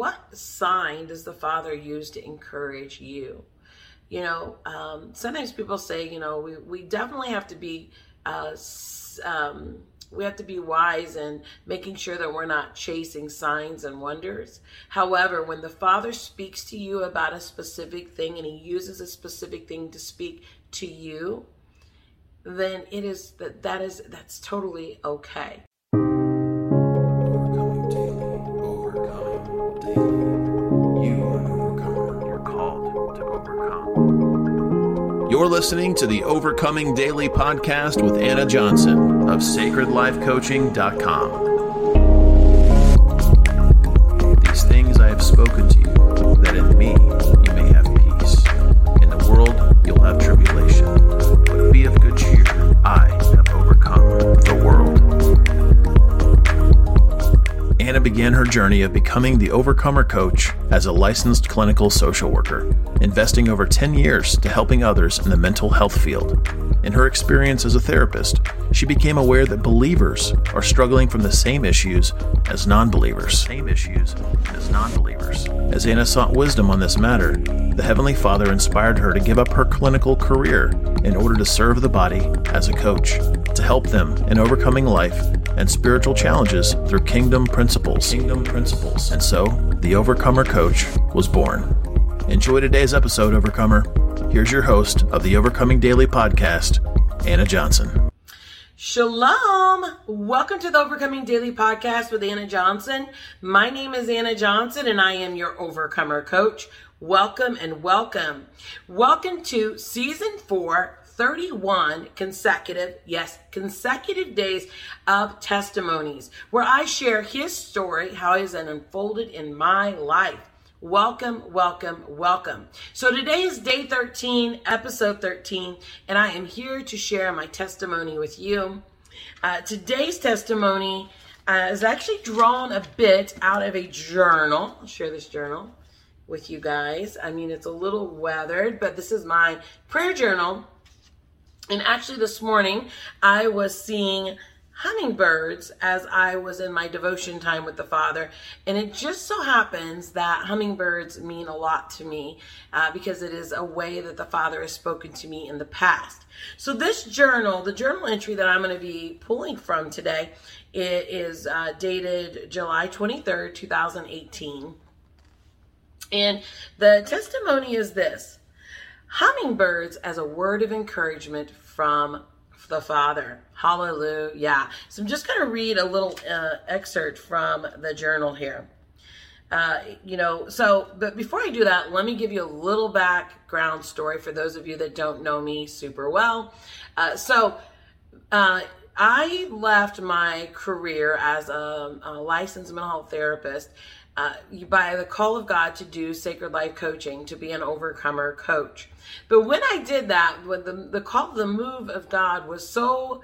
what sign does the Father use to encourage you? You know, um, sometimes people say, you know, we, we definitely have to be, uh, um, we have to be wise in making sure that we're not chasing signs and wonders. However, when the Father speaks to you about a specific thing and He uses a specific thing to speak to you, then it is that that is that's totally okay. You're listening to the Overcoming Daily podcast with Anna Johnson of sacredlifecoaching.com. These things I have spoken to you, that in me began her journey of becoming the Overcomer Coach as a licensed clinical social worker investing over 10 years to helping others in the mental health field. In her experience as a therapist, she became aware that believers are struggling from the same issues as non-believers. Same issues as non-believers. As Anna sought wisdom on this matter, the Heavenly Father inspired her to give up her clinical career in order to serve the body as a coach, to help them in overcoming life and spiritual challenges through kingdom principles. Kingdom principles. And so, the Overcomer Coach was born. Enjoy today's episode, Overcomer. Here's your host of the Overcoming Daily podcast, Anna Johnson. Shalom! Welcome to the Overcoming Daily Podcast with Anna Johnson. My name is Anna Johnson and I am your Overcomer Coach. Welcome and welcome. Welcome to season four, 31 consecutive, yes, consecutive days of testimonies where I share his story, how it has unfolded in my life. Welcome, welcome, welcome. So today is day 13, episode 13, and I am here to share my testimony with you. Uh, today's testimony uh, is actually drawn a bit out of a journal. I'll share this journal with you guys. I mean, it's a little weathered, but this is my prayer journal. And actually, this morning I was seeing hummingbirds as I was in my devotion time with the Father. And it just so happens that hummingbirds mean a lot to me uh, because it is a way that the Father has spoken to me in the past. So, this journal, the journal entry that I'm going to be pulling from today, it is uh, dated July 23rd, 2018. And the testimony is this hummingbirds as a word of encouragement from the Father. Hallelujah. So I'm just going to read a little uh, excerpt from the journal here. Uh, you know, so, but before I do that, let me give you a little background story for those of you that don't know me super well. Uh, so, uh, I left my career as a, a licensed mental health therapist uh, by the call of God to do sacred life coaching, to be an overcomer coach. But when I did that, when the, the call, the move of God was so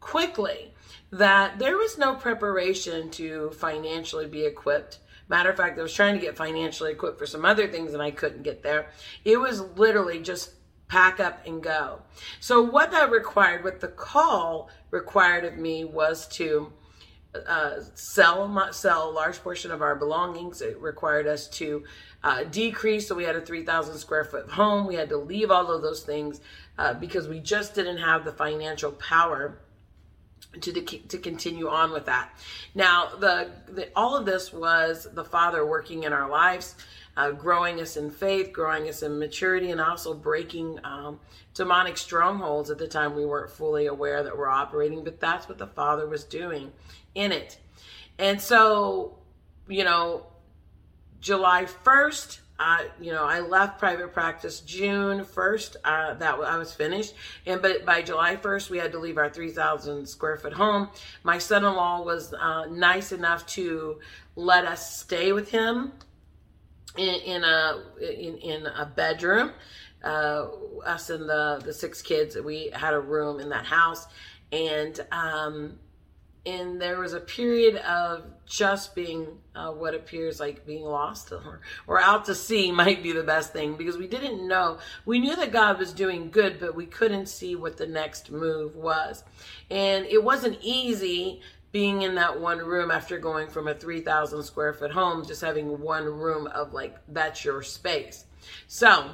quickly that there was no preparation to financially be equipped. Matter of fact, I was trying to get financially equipped for some other things and I couldn't get there. It was literally just pack up and go. So, what that required, what the call required of me was to uh, sell sell large portion of our belongings. It required us to uh, decrease, so we had a 3,000 square foot home. We had to leave all of those things uh, because we just didn't have the financial power to to continue on with that. Now, the, the all of this was the Father working in our lives. Uh, growing us in faith, growing us in maturity, and also breaking um, demonic strongholds. At the time, we weren't fully aware that we're operating, but that's what the Father was doing in it. And so, you know, July 1st, I, you know, I left private practice June 1st, uh, that I was finished. And, but by July 1st, we had to leave our 3,000 square foot home. My son-in-law was uh, nice enough to let us stay with him in, in a, in, in a bedroom. Uh, us and the, the six kids, we had a room in that house. And, um, and there was a period of just being uh, what appears like being lost or, or out to sea might be the best thing because we didn't know. We knew that God was doing good, but we couldn't see what the next move was. And it wasn't easy being in that one room after going from a 3,000 square foot home, just having one room of like, that's your space. So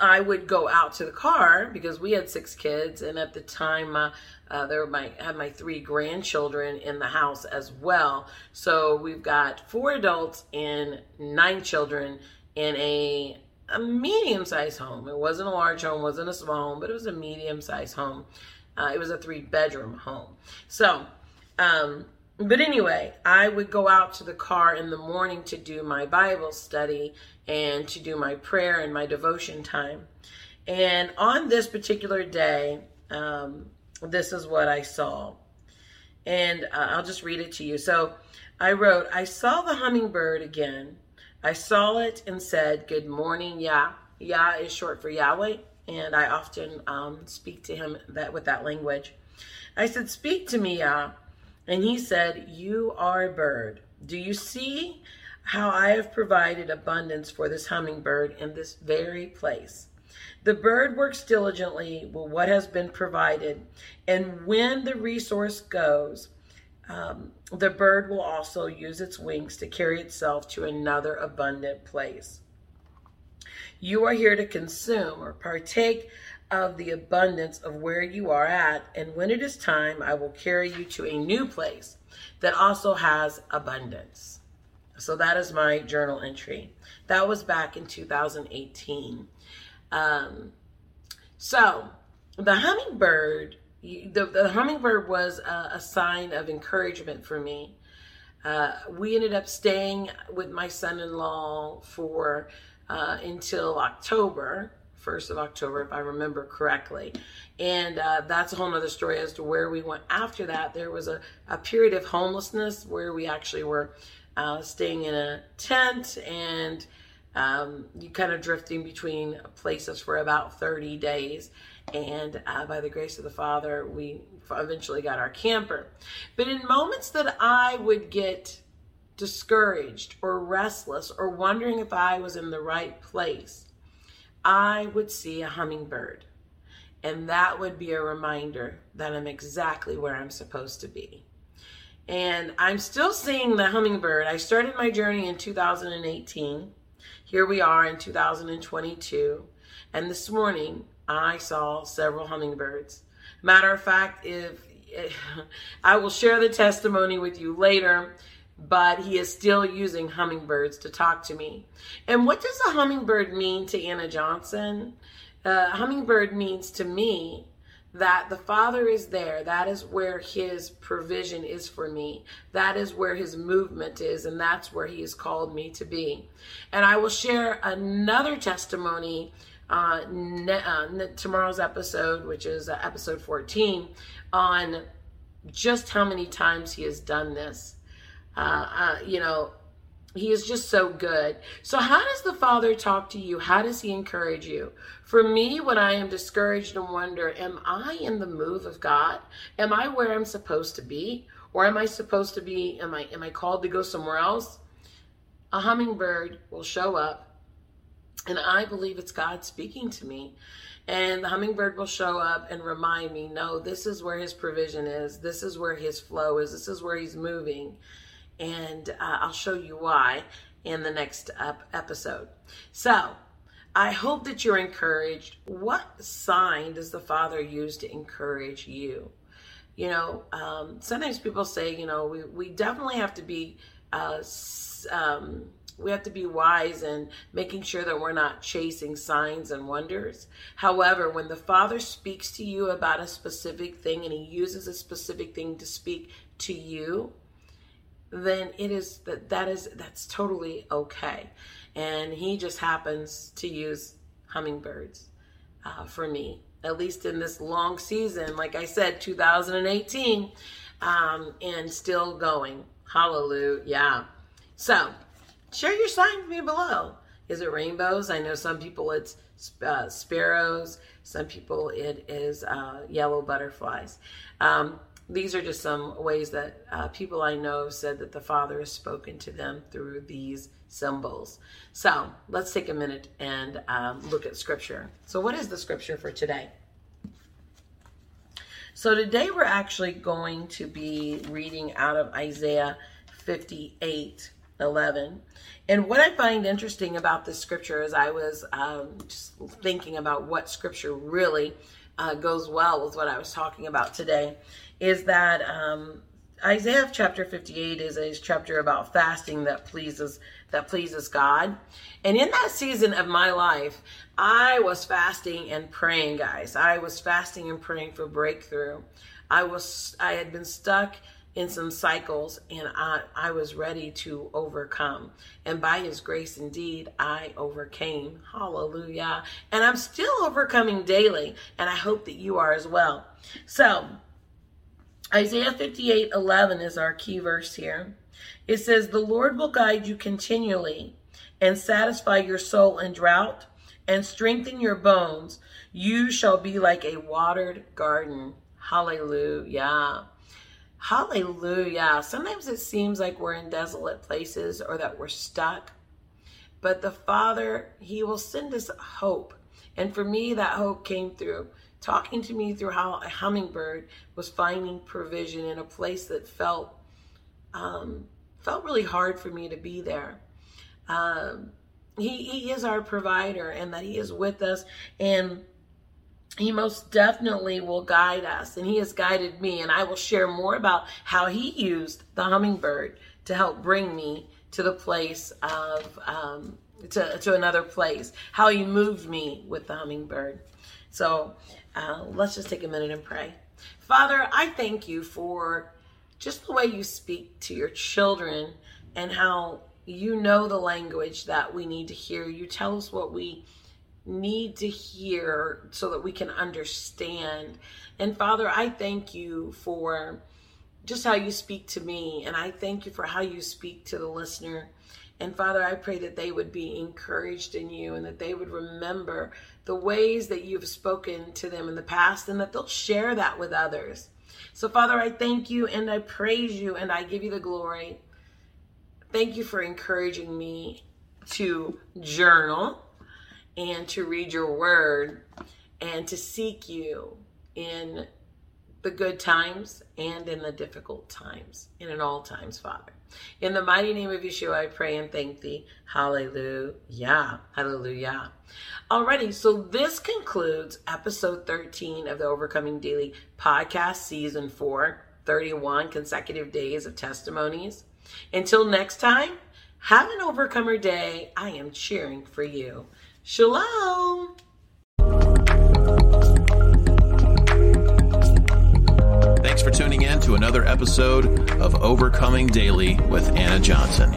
I would go out to the car because we had six kids, and at the time, uh, uh, there were my had my three grandchildren in the house as well. So we've got four adults and nine children in a a medium sized home. It wasn't a large home, it wasn't a small home, but it was a medium sized home. Uh, it was a three bedroom home. So, um, but anyway, I would go out to the car in the morning to do my Bible study and to do my prayer and my devotion time. And on this particular day, um, this is what I saw. And uh, I'll just read it to you. So I wrote, I saw the hummingbird again. I saw it and said, Good morning, Yah. Yah is short for Yahweh, and I often um, speak to him that with that language. I said, Speak to me, Yah. And he said, You are a bird. Do you see how I have provided abundance for this hummingbird in this very place? The bird works diligently with what has been provided, and when the resource goes, um, the bird will also use its wings to carry itself to another abundant place. You are here to consume or partake of the abundance of where you are at, and when it is time, I will carry you to a new place that also has abundance. So that is my journal entry. That was back in 2018. Um, so the hummingbird, the, the hummingbird was a, a, sign of encouragement for me. Uh, we ended up staying with my son-in-law for uh, until October, 1st of October, if I remember correctly. And uh, that's a whole other story as to where we went after that. There was a, a period of homelessness where we actually were uh, staying in a tent and um, you kind of drifting between places for about 30 days. And uh, by the grace of the Father, we eventually got our camper. But in moments that I would get discouraged or restless or wondering if I was in the right place, I would see a hummingbird. And that would be a reminder that I'm exactly where I'm supposed to be. And I'm still seeing the hummingbird. I started my journey in 2018 here we are in 2022, and this morning I saw several hummingbirds. Matter of fact, if I will share the testimony with you later, but he is still using hummingbirds to talk to me. And what does a hummingbird mean to Anna Johnson? Uh, hummingbird means to me that the Father is there. That is where His provision is for me. That is where His movement is, and that's where He has called me to be. And I will share another testimony uh, ne- uh, tomorrow's episode, which is uh, episode 14, on just how many times He has done this. Uh, uh, you know, he is just so good. So, how does the Father talk to you? How does He encourage you? For me, when I am discouraged and wonder, am I in the move of God? Am I where I'm supposed to be? Or am I supposed to be, am I, am I called to go somewhere else? A hummingbird will show up, and I believe it's God speaking to me. And the hummingbird will show up and remind me, no, this is where his provision is. This is where his flow is. This is where he's moving and uh, I'll show you why in the next episode. So, I hope that you're encouraged. What sign does the Father use to encourage you? You know, um, sometimes people say, you know, we, we definitely have to be, uh, um, we have to be wise in making sure that we're not chasing signs and wonders. However, when the Father speaks to you about a specific thing and He uses a specific thing to speak to you, then it is that that is that's totally okay. And he just happens to use hummingbirds uh, for me at least in this long season like i said 2018 um, and still going. Hallelujah. So share your sign with me below. Is it rainbows? I know some people it's uh, sparrows. Some people it is uh, yellow butterflies. Um, these are just some ways that uh, people I know said that the Father has spoken to them through these symbols. So let's take a minute and um, look at Scripture. So, what is the Scripture for today? So today we're actually going to be reading out of Isaiah 58 11. And what I find interesting about this scripture is I was um, just thinking about what scripture really uh, goes well with what I was talking about today is that um, Isaiah chapter 58 is a chapter about fasting that pleases that pleases God. And in that season of my life, I was fasting and praying, guys. I was fasting and praying for breakthrough. I was I had been stuck in some cycles and I, I was ready to overcome. And by his grace indeed, I overcame. Hallelujah. And I'm still overcoming daily. And I hope that you are as well. So Isaiah 58 11 is our key verse here. It says, The Lord will guide you continually and satisfy your soul in drought and strengthen your bones. You shall be like a watered garden. Hallelujah. Hallelujah. Sometimes it seems like we're in desolate places or that we're stuck. But the Father, He will send us hope. And for me, that hope came through talking to me through how a hummingbird was finding provision in a place that felt um, felt really hard for me to be there. Um, he, he is our provider and that he is with us and he most definitely will guide us and he has guided me and i will share more about how he used the hummingbird to help bring me to the place of um, to, to another place how he moved me with the hummingbird so uh, let's just take a minute and pray. Father, I thank you for just the way you speak to your children and how you know the language that we need to hear. You tell us what we need to hear so that we can understand. And Father, I thank you for just how you speak to me, and I thank you for how you speak to the listener. And Father, I pray that they would be encouraged in you and that they would remember the ways that you've spoken to them in the past and that they'll share that with others. So, Father, I thank you and I praise you and I give you the glory. Thank you for encouraging me to journal and to read your word and to seek you in the good times and in the difficult times and in all times, Father. In the mighty name of Yeshua, I pray and thank thee. Hallelujah. Hallelujah. Alrighty, so this concludes episode 13 of the Overcoming Daily podcast, season 4, 31 consecutive days of testimonies. Until next time, have an overcomer day. I am cheering for you. Shalom. Thanks for tuning in to another episode of Overcoming Daily with Anna Johnson.